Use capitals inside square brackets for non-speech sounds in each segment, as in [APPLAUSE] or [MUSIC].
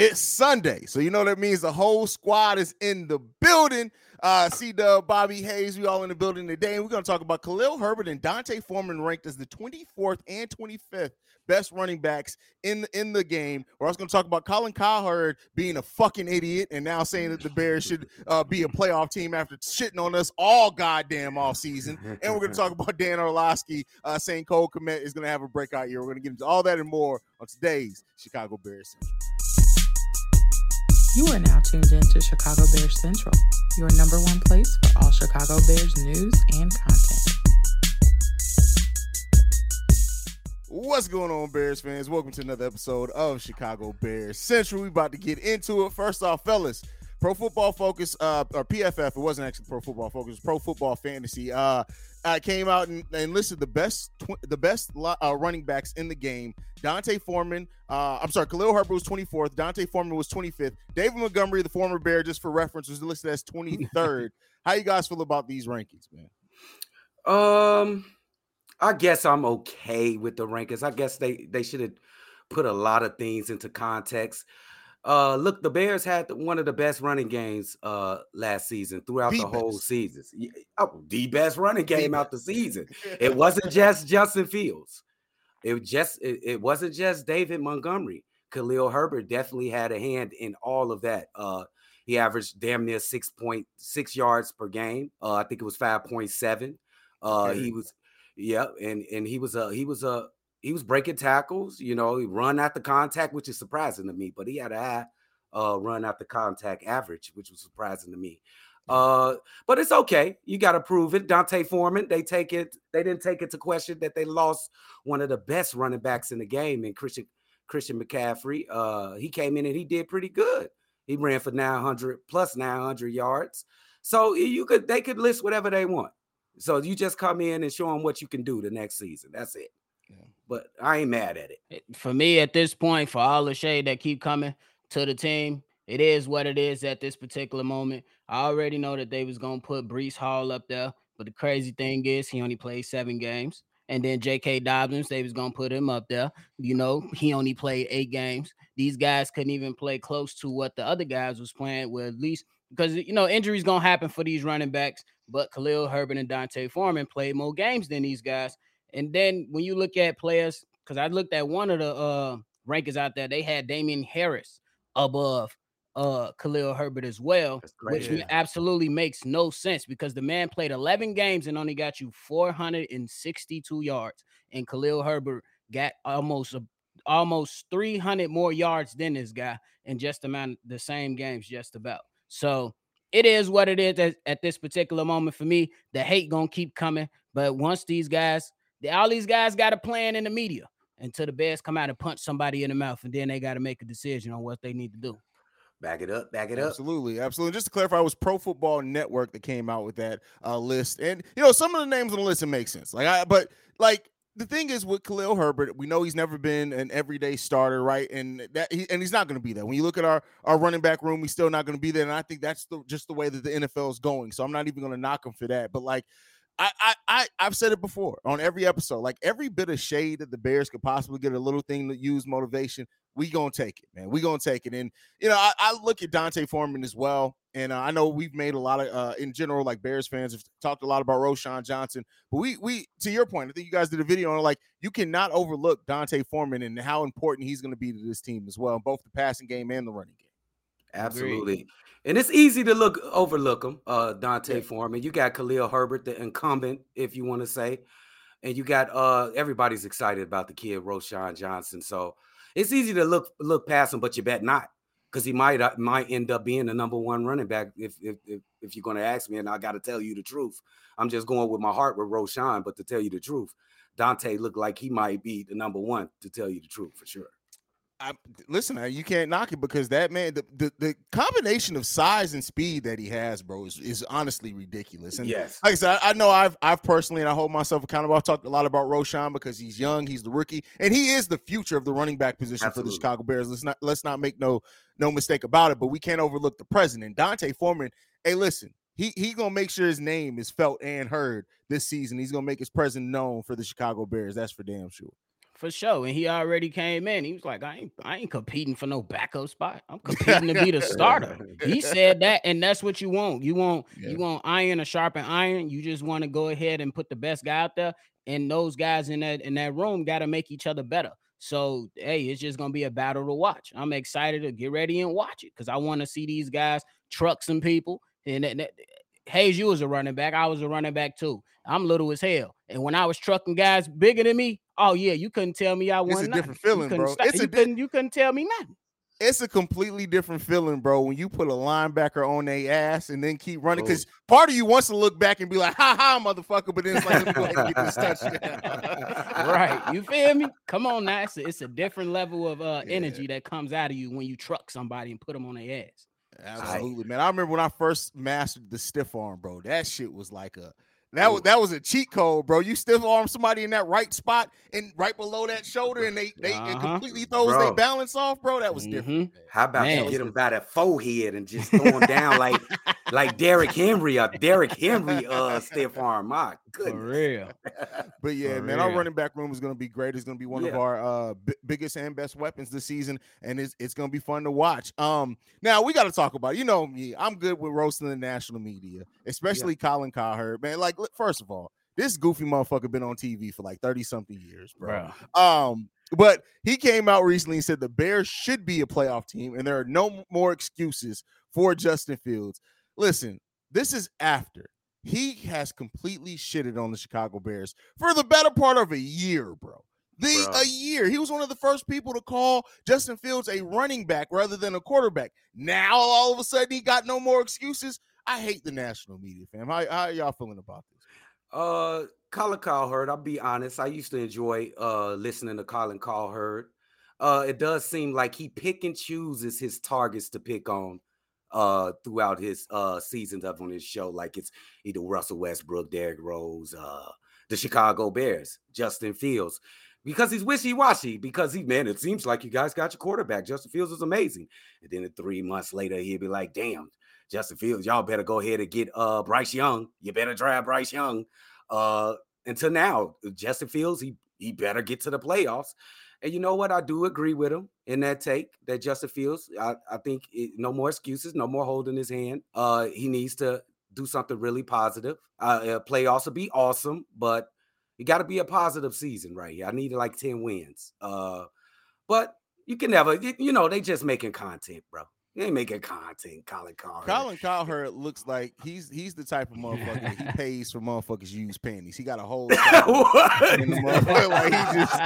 It's Sunday, so you know that means the whole squad is in the building. Uh, C Dub, Bobby Haize, we all in the building today, and we're going to talk about Khalil Herbert and D'Onta Foreman ranked as the 24th and 25th best running backs in in the game. We're also going to talk about Colin Cowherd being a fucking idiot and now saying that the Bears should uh, be a playoff team after shitting on us all goddamn off season. And we're going to talk about Dan Orlovsky uh, saying Cole Kmet is going to have a breakout year. We're going to get into all that and more on today's Chicago Bears. You are now tuned in to Chicago Bears Central, your number one place for all Chicago Bears news and content. What's going on, Bears fans? Welcome to another episode of Chicago Bears Central. We about to get into it. First off, fellas, Pro Football Focus, uh, or PFF, it wasn't actually Pro Football Focus, Pro Football Fantasy. Uh, uh, came out and, and listed the best tw- the best uh, running backs in the game. D'Onta Foreman, uh, I'm sorry, Khalil Herbert was 24th. D'Onta Foreman was 25th. David Montgomery, the former Bear, just for reference, was listed as 23rd. [LAUGHS] How you guys feel about these rankings, man? Um, I guess I'm okay with the rankings. I guess they they should have put a lot of things into context. Uh, look, the Bears had one of the best running games uh last season throughout the, the whole season. Oh, the best running game the out the season. It [LAUGHS] wasn't just Justin Fields. It just it, it, wasn't just David Montgomery. Khalil Herbert definitely had a hand in all of that. Uh, he averaged damn near six point six yards per game. Uh, I think it was five point seven. Uh, he was, yeah, and and he was a he was a he was breaking tackles, you know, he run at the contact, which is surprising to me, but he had a high uh, run at the contact average, which was surprising to me. Uh, but it's okay. You got to prove it. D'Onta Foreman, they take it. They didn't take it to question that they lost one of the best running backs in the game, and Christian Christian McCaffrey. Uh, he came in and he did pretty good. He ran for 900 plus 900 yards. So you could they could list whatever they want. So you just come in and show them what you can do the next season. That's it but I ain't mad at it. For me, at this point, for all the shade that keep coming to the team, it is what it is at this particular moment. I already know that they was gonna put Breece Hall up there, but the crazy thing is he only played seven games. And then J.K. Dobbins, they was gonna put him up there. You know, he only played eight games. These guys couldn't even play close to what the other guys was playing. With at least because you know injuries gonna happen for these running backs. But Khalil Herbert and D'Onta Foreman played more games than these guys. And then when you look at players, because I looked at one of the uh rankings out there, they had Damien Harris above uh Khalil Herbert as well, which yeah. absolutely makes no sense because the man played 11 games and only got you 462 yards, and Khalil Herbert got almost a, almost 300 more yards than this guy in just amount the same games, just about. So it is what it is at, at this particular moment for me. The hate gonna keep coming, but once these guys all these guys got a plan in the media until the Bears come out and punch somebody in the mouth, and then they got to make a decision on what they need to do. Back it up, back it up. Absolutely, absolutely. Just to clarify, it was Pro Football Network that came out with that uh, list, and you know some of the names on the list it makes sense. Like, I but like the thing is with Khalil Herbert, we know he's never been an everyday starter, right? And that he, and he's not going to be there. When you look at our our running back room, he's still not going to be there. And I think that's the, just the way that the NFL is going. So I'm not even going to knock him for that. But like I, I, I, I've said it before on every episode. Like every bit of shade that the Bears could possibly get, a little thing to use motivation. we gonna take it, man. We gonna take it. And you know, I, I look at D'Onta Foreman as well. And uh, I know we've made a lot of, uh, in general, like Bears fans have talked a lot about Roschon Johnson. But we, we, to your point, I think you guys did a video on like you cannot overlook D'Onta Foreman and how important he's going to be to this team as well, both the passing game and the running game. Absolutely. And it's easy to look overlook him, uh, D'Onta yeah. Foreman. You got Khalil Herbert, the incumbent, if you want to say, and you got uh everybody's excited about the kid Roschon Johnson. So it's easy to look look past him, but you bet not because he might uh, might end up being the number one running back if if if, if you're going to ask me, and I got to tell you the truth. I'm just going with my heart with Roschon, but to tell you the truth, D'Onta looked like he might be the number one. To tell you the truth, for sure. I, listen, you can't knock it because that man, the, the, the, combination of size and speed that he has, bro, is, is honestly ridiculous. And yes, like I said, I, I, know I've I've personally and I hold myself accountable. I've talked a lot about Roschon because he's young, he's the rookie, and he is the future of the running back position Absolutely. for the Chicago Bears. Let's not let's not make no no mistake about it. But we can't overlook the present. And D'Onta Foreman. Hey, listen, he he gonna make sure his name is felt and heard this season. He's gonna make his presence known for the Chicago Bears. That's for damn sure for sure. And he already came in. He was like, I ain't I ain't competing for no backup spot. I'm [LAUGHS] competing to be the starter. He said that, and that's what you want. You want yeah. you want iron to sharpen iron. You just want to go ahead and put the best guy out there. And those guys in that in that room got to make each other better. So hey, it's just gonna be a battle to watch. I'm excited to get ready and watch it because I want to see these guys truck some people. And that, that, Haize, you was a running back. I was a running back too. I'm little as hell. And when I was trucking guys bigger than me, oh yeah, you couldn't tell me I won. It's a different feeling, bro. Stop, it's you, a couldn't, you couldn't tell me nothing. It's a completely different feeling, bro, when you put a linebacker on their ass and then keep running. Because part of you wants to look back and be like, ha ha, motherfucker, but then it's like, let me get this touchdown. [LAUGHS] right. You feel me? [LAUGHS] Come on now. It's a, it's a different level of uh, yeah. energy that comes out of you when you truck somebody and put them on their ass. Absolutely, man. I remember when I first mastered the stiff arm, bro. That shit was like a that was that was a cheat code, bro. You stiff arm somebody in that right spot and right below that shoulder, and they they uh-huh. completely throws their balance off, bro. That was mm-hmm. different. How about Man, you get him by that forehead and just throw him down like [LAUGHS] like Derrick Henry or Derrick Henry uh stiff arm? My goodness, for real. [LAUGHS] but yeah, For man, real. our running back room is going to be great. It's going to be one yeah. of our uh b- biggest and best weapons this season, and it's it's going to be fun to watch. Um, now we got to talk about. It. You know me, I'm good with roasting the national media, especially yeah. Colin Cowherd, man. Like first of all, this goofy motherfucker been on TV for like 30 something years, bro. bro. Um, but he came out recently and said the Bears should be a playoff team, and there are no more excuses for Justin Fields. Listen, this is after he has completely shitted on the Chicago Bears for the better part of a year, bro. The bro. a year. He was one of the first people to call Justin Fields a running back rather than a quarterback. Now all of a sudden he got no more excuses. I hate the national media, fam. How, how y'all feeling about this? Uh, Colin Cowherd. I'll be honest. I used to enjoy uh listening to Colin Cowherd. Uh, it does seem like he pick and chooses his targets to pick on uh throughout his uh seasons of on his show. Like it's either Russell Westbrook, Derrick Rose, uh the Chicago Bears, Justin Fields. Because he's wishy-washy, because he man, it seems like you guys got your quarterback. Justin Fields is amazing. And then three months later, he'd be like, damn, Justin Fields, y'all better go ahead and get uh Bryce Young. You better draft Bryce Young. Uh until now, Justin Fields, he he better get to the playoffs. And you know what? I do agree with him in that take that Justin Fields. I, I think it, no more excuses, no more holding his hand. Uh, he needs to do something really positive. Uh, playoffs will be awesome, but you got to be a positive season right here. I need like 10 wins. Uh, but you can never, you know, they just making content, bro. They ain't making content, Colin Cowherd. Colin Cowherd looks like [LAUGHS] he's he's the type of motherfucker he [LAUGHS] pays for motherfuckers use panties. He got a whole [LAUGHS] like he just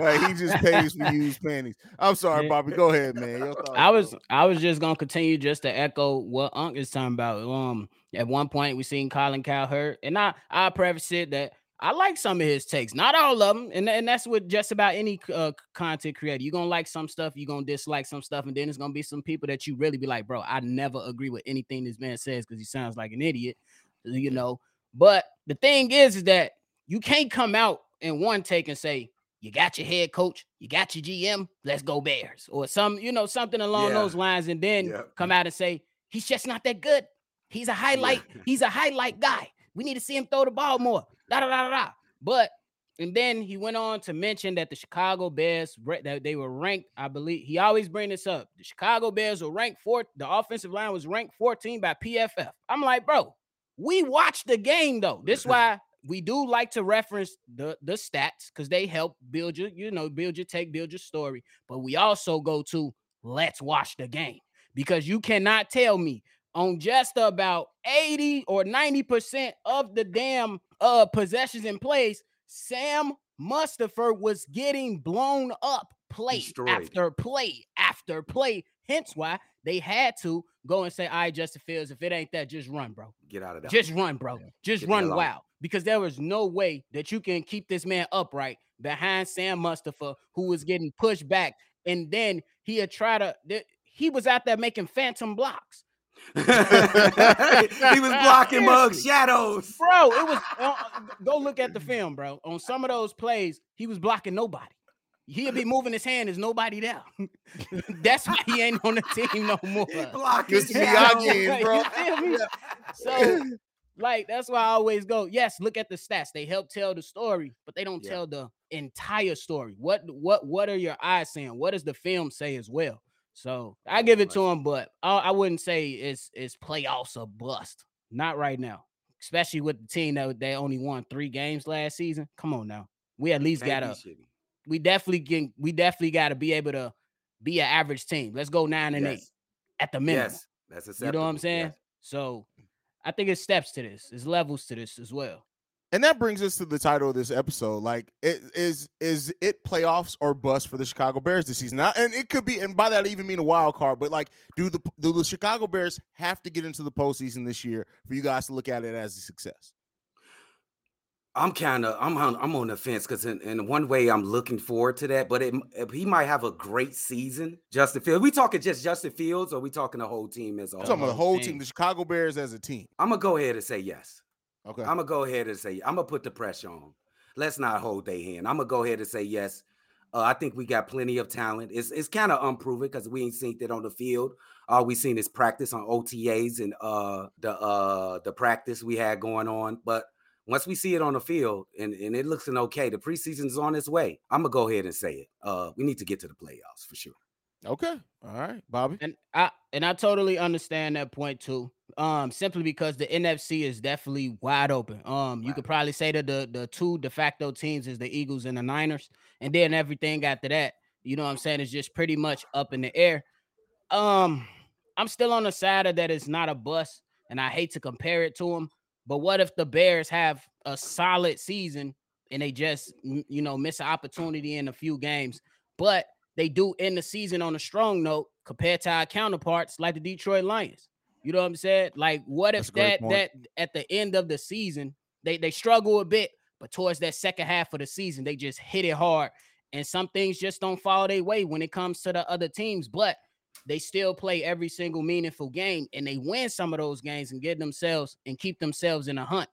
like he just pays for used panties. I'm sorry, Bobby. Go ahead, man. I was I was just gonna continue just to echo what Unc is talking about. Um, at one point we seen Colin Cowherd, and I I preface it that I like some of his takes, not all of them, and, and that's what just about any uh, content creator. You're gonna like some stuff, you're gonna dislike some stuff, and then it's gonna be some people that you really be like, bro, I never agree with anything this man says because he sounds like an idiot, you know. But the thing is, is that you can't come out in one take and say you got your head coach, you got your GM, let's go Bears, or some, you know, something along yeah. those lines, and then yeah. come out and say he's just not that good. He's a highlight. Yeah. He's a highlight guy. We need to see him throw the ball more da da da da. But And then he went on to mention that the Chicago Bears that they were ranked. I believe he always bring this up. The Chicago Bears were ranked fourth. The offensive line was ranked 14 by PFF. I'm like, bro, we watched the game though. This [LAUGHS] why we do like to reference the the stats because they help build your, you know, build your take, build your story. But we also go to let's watch the game because you cannot tell me on just about 80 or 90% of the damn uh possessions in place Sam Mustipher was getting blown up play Destroyed. after play after play. Hence why they had to go and say, "All right, Justin Fields, if it ain't that, just run, bro. Get out of there. Just run, bro. Just Get run wow." Because there was no way that you can keep this man upright behind Sam Mustipher, who was getting pushed back, and then he had tried to. He was out there making phantom blocks. [LAUGHS] he was blocking mug shadows. Bro, it was uh, go look at the film, bro. On some of those plays, he was blocking nobody. He'll be moving his hand, there's nobody there. [LAUGHS] That's why he ain't on the team no [LAUGHS] more. He blocking again, bro. so like that's why I always go, yes, look at the stats. They help tell the story, but they don't yeah. tell the entire story. What what what are your eyes saying? What does the film say as well? So I give it to him, but I, wouldn't say it's it's playoffs a bust. Not right now, especially with the team that they only won three games last season. Come on now, we at least got to. We definitely can. We definitely got to be able to be an average team. Let's go nine and yes. eight at the minimum. Yes, that's acceptable. You know what I'm saying? Yes. So I think it's steps to this. It's levels to this as well and that brings us to the title of this episode. Like, it is is it playoffs or bust for the Chicago Bears this season? Now, and it could be, and by that I even mean a wild card. But like, do the do the Chicago Bears have to get into the postseason this year for you guys to look at it as a success? I'm kind of I'm on I'm on the fence because in, in one way I'm looking forward to that, but it, he might have a great season. Justin Fields, we talking just Justin Fields, or we talking the whole team as a whole? talking the whole team, the Chicago Bears as a team. I'm gonna go ahead and say yes. Okay. I'm gonna go ahead and say I'm gonna put the pressure on. Let's not hold their hand. I'm gonna go ahead and say yes. Uh, I think we got plenty of talent. It's it's kind of unproven because we ain't seen it on the field. All we seen is practice on OTAs and uh the uh the practice we had going on. But once we see it on the field and, and it looks an okay, the preseason's on its way. I'm gonna go ahead and say it. Uh, we need to get to the playoffs for sure. Okay. All right, Bobby. And I and I totally understand that point too. Um, simply because the NFC is definitely wide open. Um, you could probably say that the the two de facto teams is the Eagles and the Niners, and then everything after that, you know what I'm saying, is just pretty much up in the air. Um, I'm still on the side of that it's not a bust, and I hate to compare it to them. But what if the Bears have a solid season and they just you know miss an opportunity in a few games, but they do end the season on a strong note compared to our counterparts like the Detroit Lions. You know what I'm saying? Like, what if that that at the end of the season they they struggle a bit, but towards that second half of the season they just hit it hard, and some things just don't follow their way when it comes to the other teams, but they still play every single meaningful game and they win some of those games and get themselves and keep themselves in a hunt.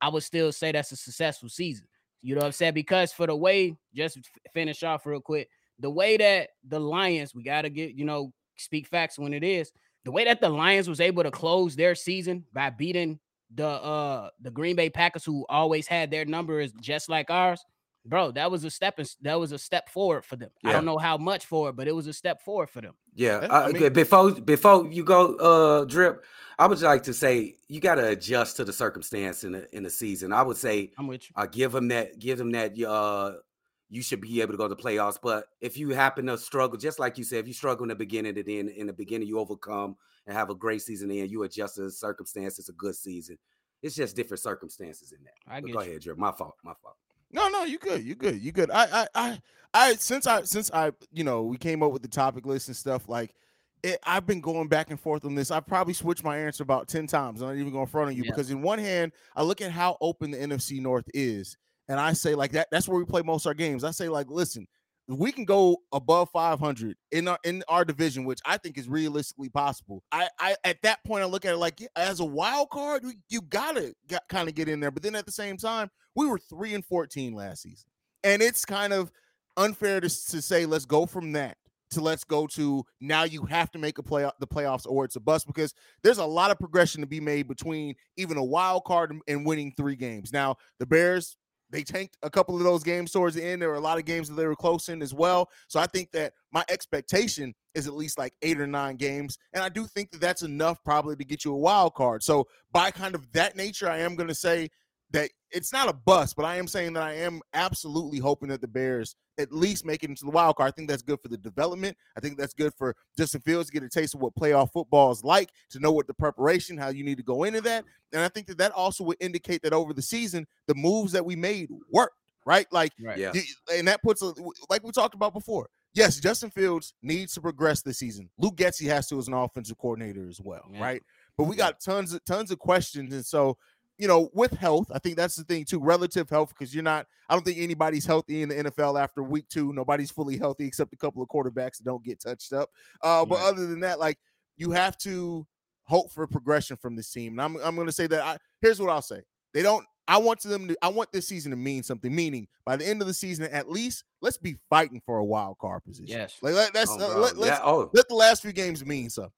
I would still say that's a successful season. You know what I'm saying? Because for the way, just finish off real quick, the way that the Lions, we got to get, you know, speak facts when it is. The way that the Lions was able to close their season by beating the uh the Green Bay Packers, who always had their numbers just like ours, bro, that was a step in, that was a step forward for them. Yeah. I don't know how much for it, but it was a step forward for them. Yeah. I mean. Before before you go, uh, drip, I would like to say you got to adjust to the circumstance in the in the season. I would say I'm with you. I uh, give them that give them that uh you should be able to go to the playoffs. But if you happen to struggle, just like you said, if you struggle in the beginning and then in the beginning you overcome and have a great season and you adjust to the circumstances, a good season. It's just different circumstances in that. I go you. ahead, Drew. My fault. My fault. No, no, you good. You good. You good. I, I, I, I. Since I, since I, you know, we came up with the topic list and stuff. Like, it, I've been going back and forth on this. I probably switched my answer about ten times. I'm not even going in front of you yeah. because in one hand, I look at how open the NFC North is, and I say like that. That's where we play most of our games. I say like, listen, we can go above 500 in our in our division, which I think is realistically possible. I, I at that point I look at it like as a wild card, you, you gotta kind of get in there. But then at the same time, we were three and 14 last season, and it's kind of unfair to, to say let's go from that to let's go to now you have to make a play the playoffs or it's a bust because there's a lot of progression to be made between even a wild card and winning three games. Now the Bears they tanked a couple of those games towards the end. There were a lot of games that they were close in as well. So I think that my expectation is at least like eight or nine games, and I do think that that's enough probably to get you a wild card. So by kind of that nature, I am going to say that it's not a bust, but I am saying that I am absolutely hoping that the Bears at least make it into the wild card. I think that's good for the development. I think that's good for Justin Fields to get a taste of what playoff football is like, to know what the preparation, how you need to go into that. And I think that that also would indicate that over the season, the moves that we made worked, right? Like, Right. Yeah. and that puts, a, like we talked about before. Yes, Justin Fields needs to progress this season. Luke Getsy has to as an offensive coordinator as well, Yeah. right? But we got tons of tons of questions, and so you know, with health, I think that's the thing too, relative health, because you're not, I don't think anybody's healthy in the NFL after week two. Nobody's fully healthy except a couple of quarterbacks that don't get touched up. Uh, but other than that, like you have to hope for progression from this team. And I'm, I'm going to say that I, here's what I'll say. They don't, I want them to, I want this season to mean something, meaning by the end of the season, at least let's be fighting for a wild card position. Yes. Like let, that's, oh, uh, let, let's, yeah. Oh, let the last few games mean something.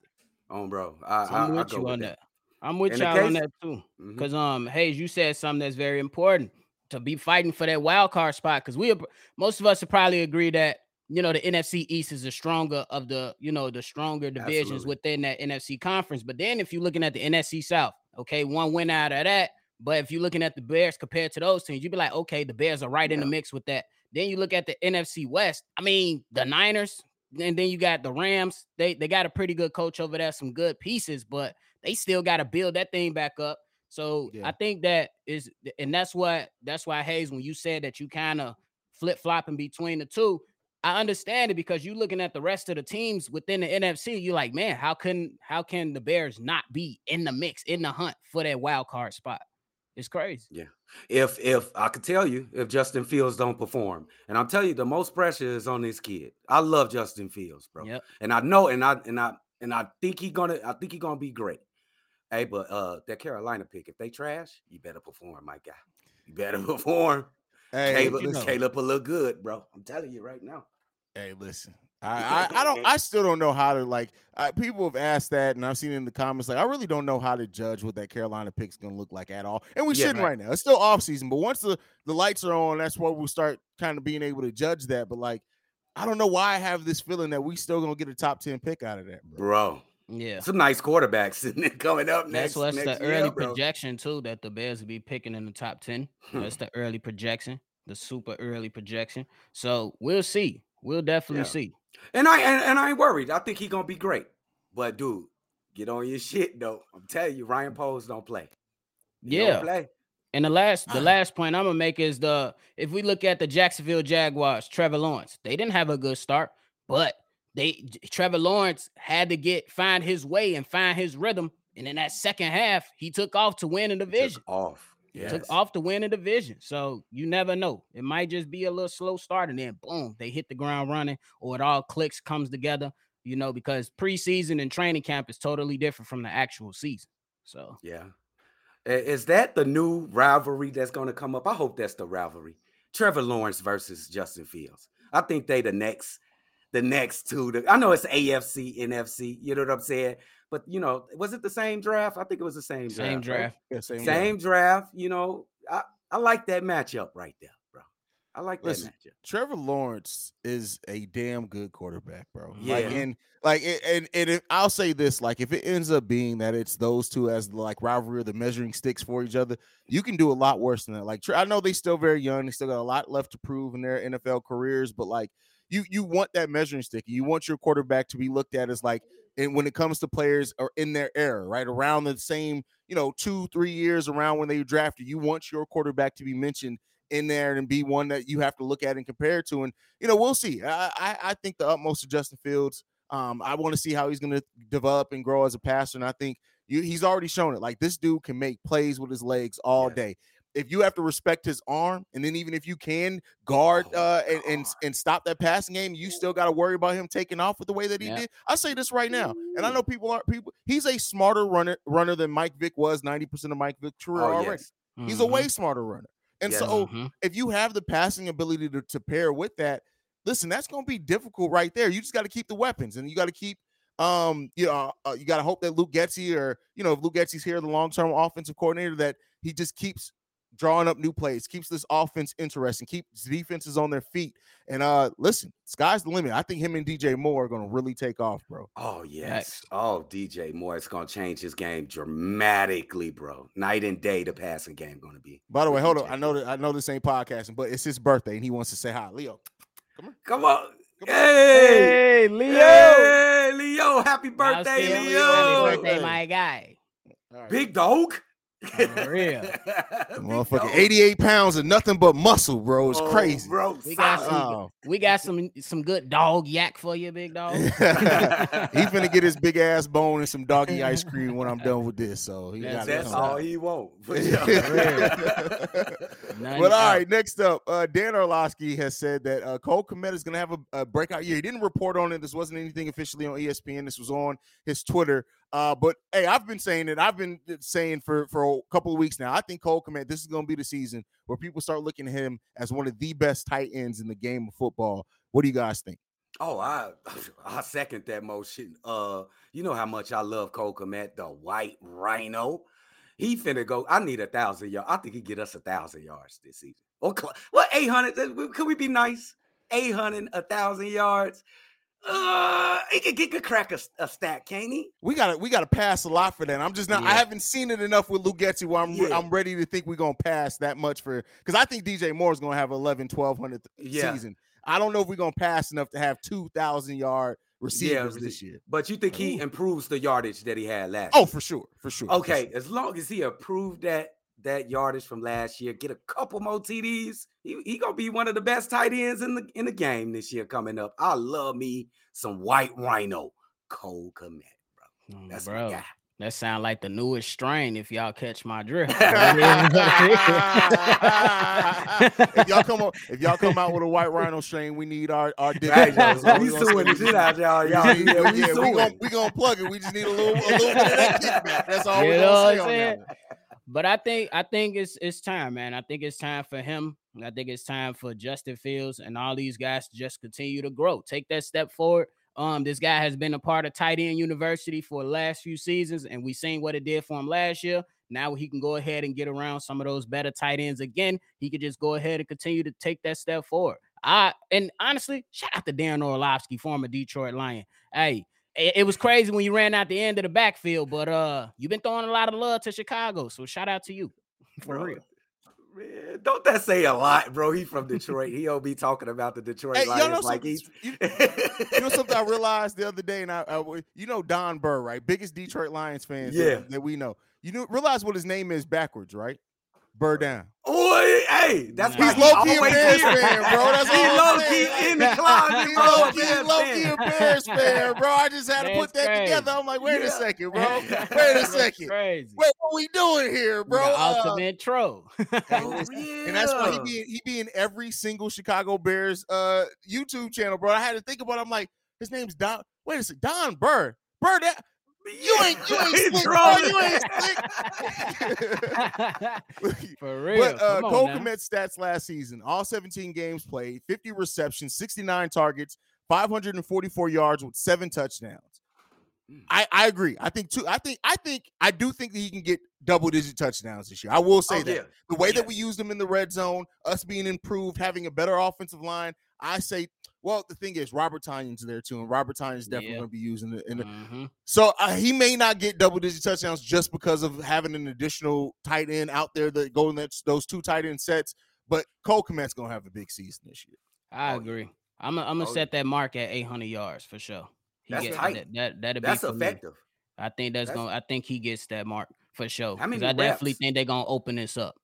oh, bro. I, So I, I'm I with go you with on that. that. I'm with In y'all on that too. Because um, Haize, you said something that's very important to be fighting for that wild card spot. Because we, most of us would probably agree that you know the NFC East is the stronger of the you know the stronger divisions Absolutely. within that NFC conference. But then if you're looking at the NFC South, okay, one win out of that. But if you're looking at the Bears compared to those teams, you'd be like, okay, the Bears are right in the mix with that. Then you look at the NFC West. I mean, the Niners, and then you got the Rams. They they got a pretty good coach over there, some good pieces, but they still got to build that thing back up. So Yeah. I think that is, and that's what that's why Haize, when you said that you kind of flip flopping between the two, I understand it because you're looking at the rest of the teams within the NFC, you're like, man, how can how can the Bears not be in the mix, in the hunt for that wild card spot? It's crazy. Yeah. If if I could tell you if Justin Fields don't perform, and I'll tell you the most pressure is on this kid. I love Justin Fields, bro, Yep. and I know, and I and I and I think he gonna, I think he gonna be great. Hey, but uh, that Carolina pick, if they trash, you better perform, my guy. You better [LAUGHS] perform. Hey, Caleb, you know. Caleb will look good, bro. I'm telling you right now. Hey, listen. [LAUGHS] I, I I don't I still don't know how to like I, people have asked that and I've seen it in the comments like I really don't know how to judge what that Carolina pick's gonna look like at all and we Yeah, shouldn't right. right now it's still off season but once the the lights are on that's where we'll start kind of being able to judge that but like I don't know why I have this feeling that we still gonna get a top ten pick out of that bro. Bro, Yeah. some nice quarterbacks coming up next. That's what's next the year, early bro. projection too that the Bears will be picking in the top 10. Hmm. That's the early projection, the super early projection. So we'll see. We'll definitely Yeah. see. And I and, and I ain't worried. I think he gonna be great. But dude, get on your [LAUGHS] shit though. I'm telling you, Ryan Poles don't play. He don't Yeah. play. And the last the [SIGHS] last point I'm gonna make is the if we look at the Jacksonville Jaguars, Trevor Lawrence, they didn't have a good start, but they Trevor Lawrence had to get find his way and find his rhythm. And in that second half, he took off to win the Took division. off. Yeah. Took Yes. off to win the division. So you never know. It might just be a little slow start and then boom, they hit the ground running, or it all clicks, comes together, you know, because preseason and training camp is totally different from the actual season. So Yeah. Is that the new rivalry that's going to come up? I hope that's the rivalry. Trevor Lawrence versus Justin Fields. I think they the next, the next two. The, I know it's AFC, NFC. You know what I'm saying? But you know, was it the same draft? I think it was the same draft. same right? draft. Yeah, same, Same draft. You know, I I like that matchup right there, bro. I like that Listen, matchup. Trevor Lawrence is a damn good quarterback, bro. Like, Yeah. and like, and and if, I'll say this: like, if it ends up being that it's those two as the like rivalry or the measuring sticks for each other, you can do a lot worse than that. Like, I know they're still very young; they still got a lot left to prove in their NFL careers, but like, you you want that measuring stick. You want your quarterback to be looked at as like, and when it comes to players are in their era, right around the same, you know, two three years around when they drafted, you want your quarterback to be mentioned in there and be one that you have to look at and compare to. And you know, we'll see. I I, I think the utmost of Justin Fields. Um, I want to see how he's going to develop and grow as a passer. And I think you, he's already shown it. Like this dude can make plays with his legs all Yes. day. If you have to respect his arm, and then even if you can guard Oh, uh, and, and and stop that passing game, you still got to worry about him taking off with the way that he Yeah. did. I say this right now, and I know people aren't people. He's a smarter runner runner than Mike Vick was ninety percent of Mike Vick's career Oh already. yes. He's a Mhm, way smarter runner. And Yes. so mhm. if you have the passing ability to, to pair with that, listen, that's going to be difficult right there. You just got to keep the weapons and you got to keep, um, you know, uh, you got to hope that Luke Getsy or, you know, if Luke Getsy's here, the long term offensive coordinator, that he just keeps drawing up new plays, keeps this offense interesting, keeps defenses on their feet. And uh listen, sky's the limit. I think him and DJ Moore are gonna really take off, bro. Oh yes. Oh, DJ Moore, it's gonna change his game dramatically, bro. Night and day, the passing game gonna be. By the way, with hold on. I know Moore. that I know this ain't podcasting, but it's his birthday and he wants to say hi. Leo. Come on. Come on. Hey, Hey, Leo. Hey, Leo. Happy birthday, Leo. Happy birthday, my guy. All right. Big dog. For real. Big Motherfucking 88 pounds of nothing but muscle, bro. It's Oh, crazy. bro. We got some- Oh. We got some some good dog yak for you, big [LAUGHS] dog. he finna get his big ass bone and some doggy ice cream when I'm done with this. So he That's- got That's all back. he want. For [LAUGHS] [LAUGHS] but sure. None all next up, uh, Dan Orlovsky has said that uh, Cole Kmet is going to have a, a breakout year. He didn't report on it. This wasn't anything officially on ESPN. This was on his Twitter. Uh, but hey, I've been saying it. I've been saying for for a couple of weeks now. I think Cole Kmet. This is going to be the season where people start looking at him as one of the best tight ends in the game of football. What do you guys think? Oh, I [LAUGHS] I second that motion. Uh, you know how much I love Cole Kmet, the white rhino. He finna go. I need a thousand yards. I think he get us a thousand yards this season. Or what eight hundred? Could we be nice? Eight hundred, a thousand yards. Uh, he could get could crack a, a stat, can't he? We gotta we gotta pass a lot for that. I'm just not. I haven't seen it enough with Luke Getsy where I'm Yeah. I'm ready to think we're gonna pass that much for because I think DJ Moore is gonna have 11, 1200 th- Yeah. season. I don't know if we're gonna pass enough to have two thousand yard receivers rece- this year. But you think he improves the yardage that he had last? Oh, year? for sure, for sure. for Okay, sure. as long as he improved that that yardage from last year, get a couple more TDs, he, he gonna be one of the best tight ends in the in the game this year coming up. I love me some white rhino, Cole Kmet, bro. Mm, That's my bro. guy. That sound like the newest strain, if y'all catch my drift. if y'all come on, if y'all come out with a white rhino strain, we need our our dick. [LAUGHS] Right, That's all we gonna suing the shit out y'all. We Y'all, need- yeah, we yeah, we gonna we gonna plug it. We just need a little a little bit of that kickback. That's all You we're gonna say on that. But I think I think it's it's time, man. I think it's time for him. I think it's time for Justin Fields and all these guys to just continue to grow. Take that step forward. Um, this guy has been a part of tight end university for the last few seasons, and we seen what it did for him last year. Now he can go ahead and get around some of those better tight ends again. He could just go ahead and continue to take that step forward. I and honestly, shout out to Darren Orlovsky, former Detroit Lion. Hey, it, it was crazy when you ran out the end of the backfield, but uh, you've been throwing a lot of love to Chicago, so shout out to you [LAUGHS] for Bro, real. Man, don't that say a lot, bro? He from Detroit. he don't be talking about the Detroit Hey, y'all know Lions like he's. You, you know something I realized the other day, and I, you know Don Burr, right? Biggest Detroit Lions fans that- Yeah. that, we know. You know, realize what his name is backwards, right? Burr down. Boy, hey, that's Nah. why He's low key a Bears here. fan, bro. That's He all low key in the closet, He's bro. low key, Bears low key fan. a Bears fan, bro. I just had to put that crazy. together. I'm like, wait a second, bro. [LAUGHS] Wait a second. crazy. Wait, what we doing here, bro? The Uh, ultimate troll. [LAUGHS] Oh, and that's why he be he be in every single Chicago Bears uh YouTube channel, bro. I had to think about. it. I'm like, his name's Don. Wait a second, Don Burr. Burr, that [LAUGHS] you ain't you ain't He slick, bro. You ain't slick. for real. But uh, Come Cole now. Kmet stats last season: all 17 games played, 50 receptions, 69 targets, 544 yards with seven touchdowns. Mm. I, I agree. I think two. I think I think I do think that he can get double digit touchdowns this year. I will say Oh, that yeah. the way that we used him in the red zone, us being improved, having a better offensive line. I say, well, the thing is, Robert Tonyan's there too, and Robert Tonyan's definitely Yeah. going to be using it. In the, Mhm. so uh, he may not get double digit touchdowns just because of having an additional tight end out there that go in that, those two tight end sets. But Cole Kmet's going to have a big season this year. I Oh, yeah. agree. I'm gonna I'm gonna Oh, set that mark at 800 yards for sure. He That's get- tight. That, that that'll That's be for me. effective. I think that's, That's- gonna. I think he gets that mark for sure. How 'cause many I definitely think they're gonna open this up.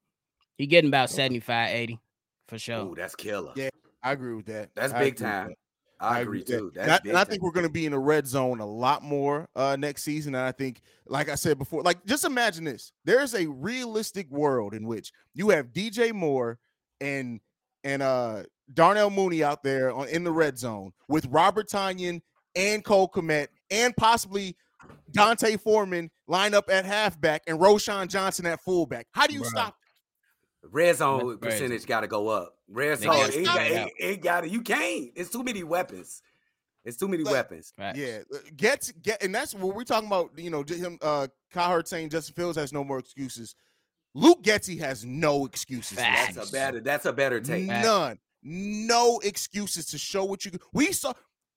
He getting about 75, 80 for sure. Ooh, that's killer. Yeah, I agree with that. That's I big time. that. I, agree with that. too. And I, big and I think we're going to be in the red zone a lot more uh, next season. And I think, like I said before, like just imagine this: there's a realistic world in which you have DJ Moore and and uh, Darnell Mooney out there on, in the red zone with Robert Tonyan and Cole Kmet and possibly D'Onta Foreman line up at halfback and Roschon Johnson at fullback. How do you Bruh. stop? Red zone percentage got to go up. Red gotta it, got, it. it, it got You can't. It's too many weapons. It's too many Like- weapons. Facts. Yeah, uh, gets get, and that's what we're talking about. You know, him, uh, Kyle Hurts saying Justin Fields has no more excuses. Luke Getsy has no excuses. Facts. That's a better. That's a better take. None. No excuses to show what you. We saw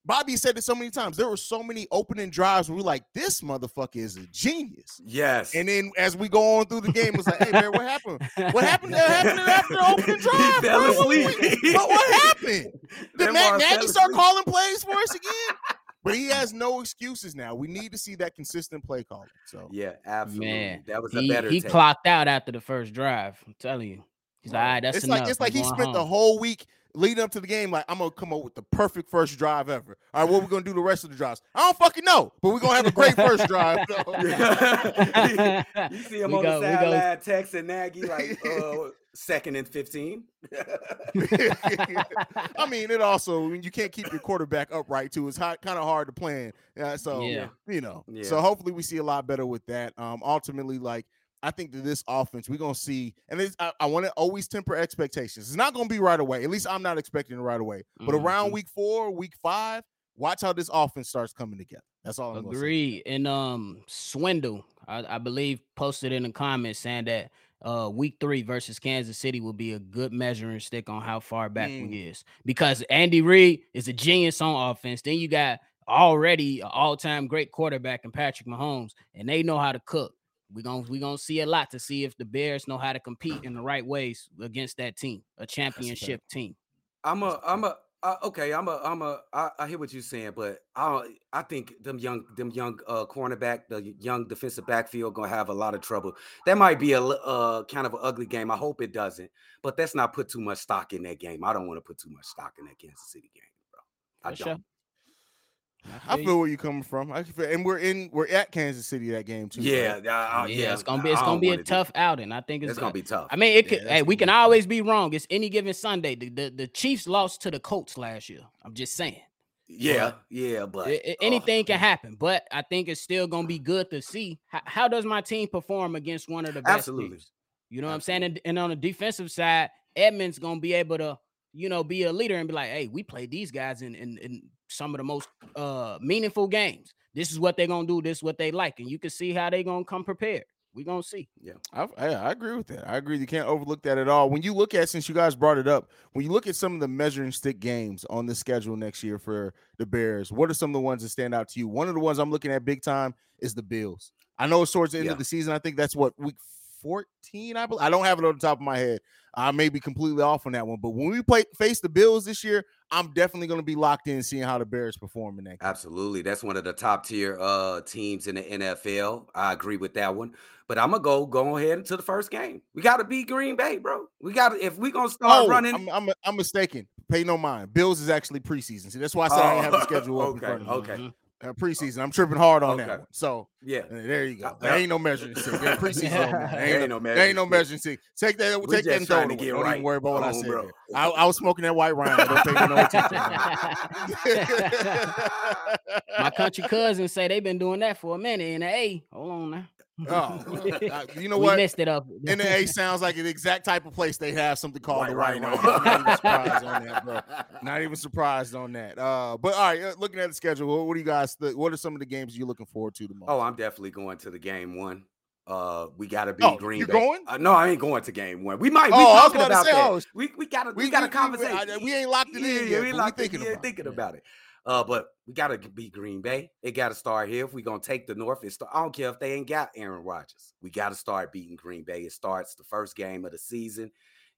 Bobby said it so many times. There were so many opening drives where we're like, this motherfucker is a genius. Yes. And then as we go on through the game, it's like, hey man, what happened? What happened? What happened after the opening [LAUGHS] drive? fell bro? What- asleep. what- What, what [LAUGHS] happened? Did Lamar Matt Nagy start calling plays for us again? [LAUGHS] But he has no excuses now. We need to see that consistent play calling. So Yeah, absolutely. Man, that was a he, better he take. clocked out after the first drive. I'm telling you. He's like, all right, that's it's enough. like it's like I'm he going spent the whole week leading up to the game. Like I'm gonna come up with the perfect first drive ever. All right, what we gonna do the rest of the drives? I don't fucking know, but we're gonna have a great first drive. though. [LAUGHS] [LAUGHS] you see him We on go- the we go- sideline texting Nagy like uh, second and fifteen. [LAUGHS] I mean, it also you can't keep your quarterback upright too. It's kind of hard to plan. Yeah, so Yeah. you know. Yeah. So hopefully we see a lot better with that. Um, ultimately, like I think that this offense we're gonna see, and it's, I, I want to always temper expectations. It's not gonna be right away. At least I'm not expecting it right away. But around Mhm. week four, week five, watch how this offense starts coming together. That's all I'm. Agreed. And um, Swindle, I, I believe, posted in the comments saying that uh week three versus Kansas City will be a good measuring stick on how far back Mm. we is because Andy Reid is a genius on offense. Then you got already an all-time great quarterback in Patrick Mahomes, and they know how to cook. We're gonna we gonna see a lot to see if the Bears know how to compete in the right ways against that team, a championship team. I'm a, I'm a, uh, okay. I'm a, I'm a. I, I hear what you're saying, but I, I think them young, them young uh, cornerback, the young defensive backfield, gonna have a lot of trouble. That might be a li- uh, kind of an ugly game. I hope it doesn't, but let's not put too much stock in that game. I don't want to put too much stock in that Kansas City game, bro. I For don't. sure. I feel feel where you're coming from. I feel, and we're in we're at Kansas City that game too. Yeah, right? uh, uh, yeah, yeah. it's gonna be it's I gonna be a wanna do- tough outing. I think it's, It's gonna be tough. I mean, it could. that's Hey, we can be always be wrong. It's any given Sunday. The, the the Chiefs lost to the Colts last year. I'm just saying. yeah, yeah, but I- I- oh, anything can happen, but I think it's still gonna be good to see how, how does my team perform against one of the best Absolutely. teams. You know what I'm saying? And, and on the defensive side, Edmunds gonna be able to, you know, be a leader and be like, hey, we played these guys in in, in some of the most uh meaningful games. This is what they're gonna do. This is what they like, and you can see how they're gonna come prepared. We're gonna see. I, I, I agree with that. I agree. You can't overlook that at all. When you look at, since you guys brought it up, when you look at some of the measuring stick games on the schedule next year for the Bears, what are some of the ones that stand out to you? One of the ones I'm looking at big time is the Bills. I know it's towards the end Yeah. of the season. I think that's what week 14. I believe. I don't have it on the top of my head. I may be completely off on that one. But when we play face the Bills this year, I'm definitely going to be locked in seeing how the Bears perform in that. game. Absolutely. That's one of the top tier uh teams in the NFL. I agree with that one. But I'm gonna go go ahead into the first game. We gotta beat Green Bay, bro. We gotta if we gonna start Oh, running. I'm, I'm, I'm mistaken. Pay no mind. Bills is actually preseason. See, that's why I said I didn't have the Oh, schedule [LAUGHS] up in okay, front of me. okay. Uh, preseason. I'm tripping hard on Okay. that one. So yeah. uh, there you go. There ain't no measuring stick. Yeah, [LAUGHS] preseason. There ain't no There ain't no measuring measuring stick. Take that. We take that and throw it to get Don't right. even worry about what I said. I, I was smoking that white Ryan. Don't pay no attention. [LAUGHS] My country cousins say they've been doing that for a minute in the A. Hold on now. Oh, [LAUGHS] [LAUGHS] uh, you know we what? messed it up. In the A sounds like the exact type of place they have something called White the White Rhino. Rhino. I'm not even [LAUGHS] surprised on that, bro. Not even surprised on that. Uh, but all right, uh, looking at the schedule, what, what do you guys? Th- what are some of the games you're looking forward to the most? Oh, I'm definitely going to the game one. Uh, we gotta be Oh, Green you're Bay. going? Uh, no, I ain't going to game one. We might. We Oh, I was talking about to about say, that. oh, we we got a we, we- got we- a we- conversation. I- we ain't locked it in yet, we but we locked it- thinking yeah, about it. thinking Yeah. about it. Uh, but we gotta beat Green Bay. It gotta start here. If we're gonna take the North, it start, I don't care if they ain't got Aaron Rodgers. We gotta start beating Green Bay. It starts the first game of the season,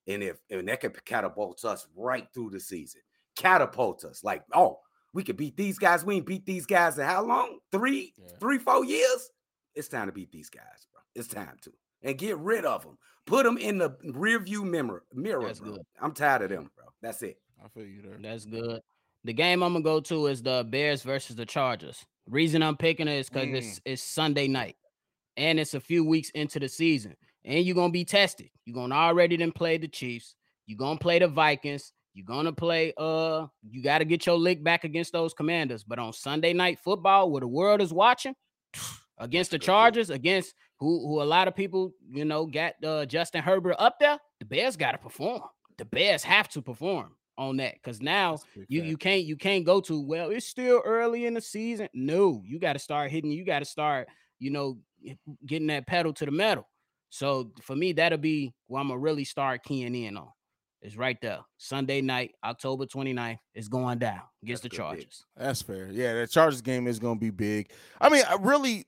and if and that could catapult us right through the season. Catapult us like, oh, we could beat these guys. We ain't beat these guys in how long? Three, Yeah. three, four years. It's time to beat these guys, bro. It's time to and get rid of them. Put them in the rear view mirror. Mirror. That's bro. good. I'm tired of them, bro. That's it. I feel you there. That's good. The game I'm gonna go to is the Bears versus the Chargers. Reason I'm picking it is because Mm. it's it's Sunday night, and it's a few weeks into the season, and you're gonna be tested. You're gonna already then play the Chiefs. You're gonna play the Vikings. You're gonna play. Uh, you got to get your lick back against those Commanders. But on Sunday night football, where the world is watching, [SNIFFS] against the That's a good pick. Chargers, against who who a lot of people you know got uh, Justin Herbert up there, the Bears got to perform. The Bears have to perform on that because now big you fact. you can't you can't go to well it's still early in the season no you got to start hitting you got to start you know getting that pedal to the metal So for me, that'll be where I'm gonna really start keying in on. It's right there. Sunday night, October 29th. It's going down against That's the. Chargers. That's fair. Yeah, the Chargers game is going to be big. I mean, I really,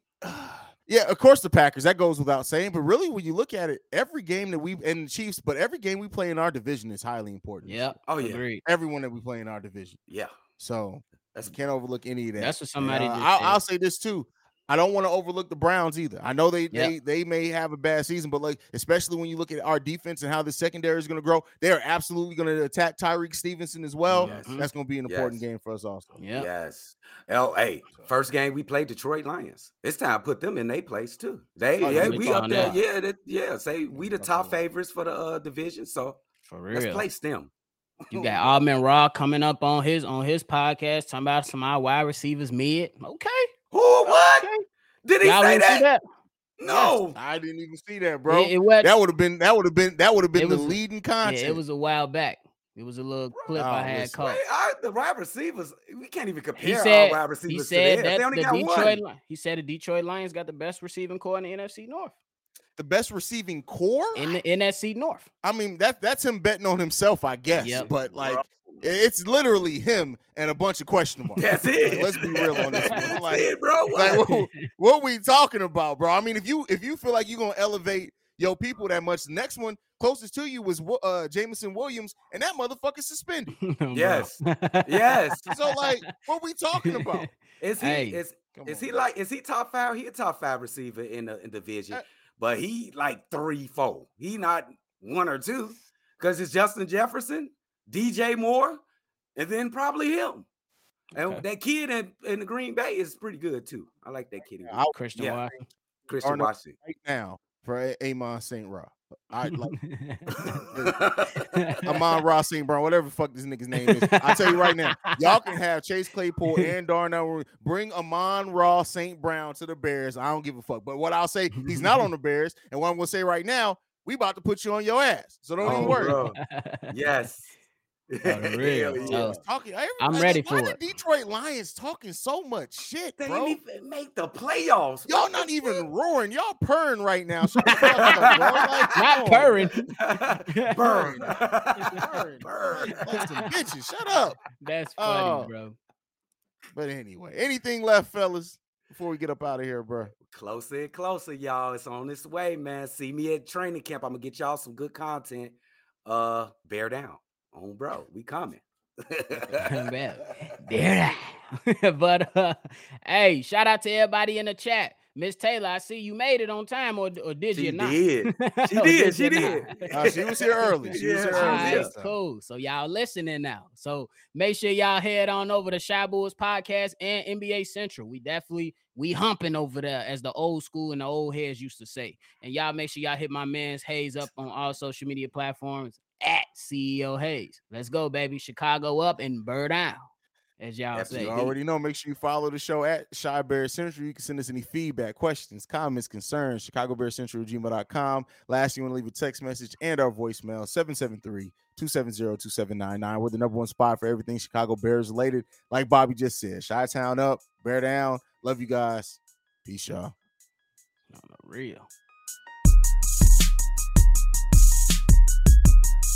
yeah, of course the Packers. That goes without saying. But really, when you look at it, every game that we and the Chiefs, but every game we play in our division is highly important. Yeah. Oh, yeah. Agreed. everyone that we play in our division. Yeah. So That's can't overlook any of that. That's what somebody uh, just I'll. I'll say this too. I don't want to overlook the Browns either. I know they Yep. they they may have a bad season, but like especially when you look at our defense and how the secondary is going to grow, they are absolutely going to attack Tyrique Stevenson as well. Yes. That's going to be an important Yes. game for us also. Yep. Yes. Oh, hey, first game we played Detroit Lions. It's time to put them in their place too. They Oh, yeah, yeah, we we up there. that. Yeah, that, yeah. Say we the top favorites for the uh, division. So For real. let's real. place them. You [LAUGHS] got Amon-Ra coming up on his on his podcast talking about some of our wide receivers mid. Okay. Who what? Okay. Did he Y'all say didn't see that? that? No. I didn't even see that, bro. It, it was that would have been that would have been that would have been the was- leading yeah, content. it was a while back. It was a little clip Oh, I had listen. caught. Wait, I, the wide receivers, we can't even compare He our said wide he said to that They only the got Detroit one. He said the Detroit Lions got the best receiving corps in the NFC North. the best receiving corps. In the NFC North. I mean, that that's him betting on himself, I guess. Yep. But like, Bro. It's literally him and a bunch of question marks. That's Like, it. let's be real on this one. That's Like, it, bro. like What? what, what we talking about, bro? I mean, if you if you feel like you're gonna elevate your people that much, the next one closest to you was Wo- uh Jameson Williams, and that motherfucker suspended. [LAUGHS] Bro. Yes. [LAUGHS] yes. So like, what we talking about? Is he Hey. is is on, he bro. like is he top five? He a top five receiver in the in the division, Uh, but he like three, four. He not one or two because it's Justin Jefferson, DJ Moore, and then probably him. And that kid in, in the Green Bay is pretty good too. I like that kid. in I- Christian Yeah. Watson. Christian Arnold- Washington. right now for Amon St. Ra. I like [LAUGHS] Amon-Ra St. Brown, whatever the fuck this nigga's name is. I tell you right now, [LAUGHS] y'all can have Chase Claypool and Darnell. Bring Amon-Ra St. Brown to the Bears. I don't give a fuck. But what I'll say, he's not on the [LAUGHS] Bears. And what I'm gonna say right now, we about to put you on your ass. So don't even Oh, worry. bro. yes. The [LAUGHS] real. Hell So. Talking, I'm like, ready why for the it. Detroit Lions talking so much shit, They bro. didn't even make the playoffs. Y'all What not even fuck? roaring. Y'all purring right now. Shut the [LAUGHS] [LAUGHS] fuck. Like, Not on, purring. Burn. Burn. Burn. Like some bitches. Shut up. That's funny, Oh. bro. But anyway, anything left, fellas, before we get up out of here, bro? Closer and closer, y'all. It's on its way, man. See me at training camp. I'm gonna get y'all some good content. Uh, bear down on bro. We coming. [LAUGHS] [LAUGHS] There [LAUGHS] but uh, hey, shout out to everybody in the chat. Miss Taylor, I see you made it on time, or, or did she you not? did. She Or did. She did. Uh, she was here early. She was Yeah, here early. was Alright, here. this time. cool. So y'all listening now. So make sure y'all head on over to Chi Bulls Podcast and NBA Central. We definitely we humping over there, as the old school and the old heads used to say. And y'all make sure y'all hit my man's Haize up on all social media platforms at CEO Haize. Let's go, baby. Chicago up and burr down, as y'all You say. already know. Make sure you follow the show at Chi Bear Central. You can send us any feedback, questions, comments, concerns. Chicago Bear Central gmail.com. Last, you want to leave a text message and our voicemail 773 270 2799. We're the number one spot for everything Chicago Bears related. Like Bobby just said, Chi-Town up, Bear down. Love you guys. Peace, y'all. On the real.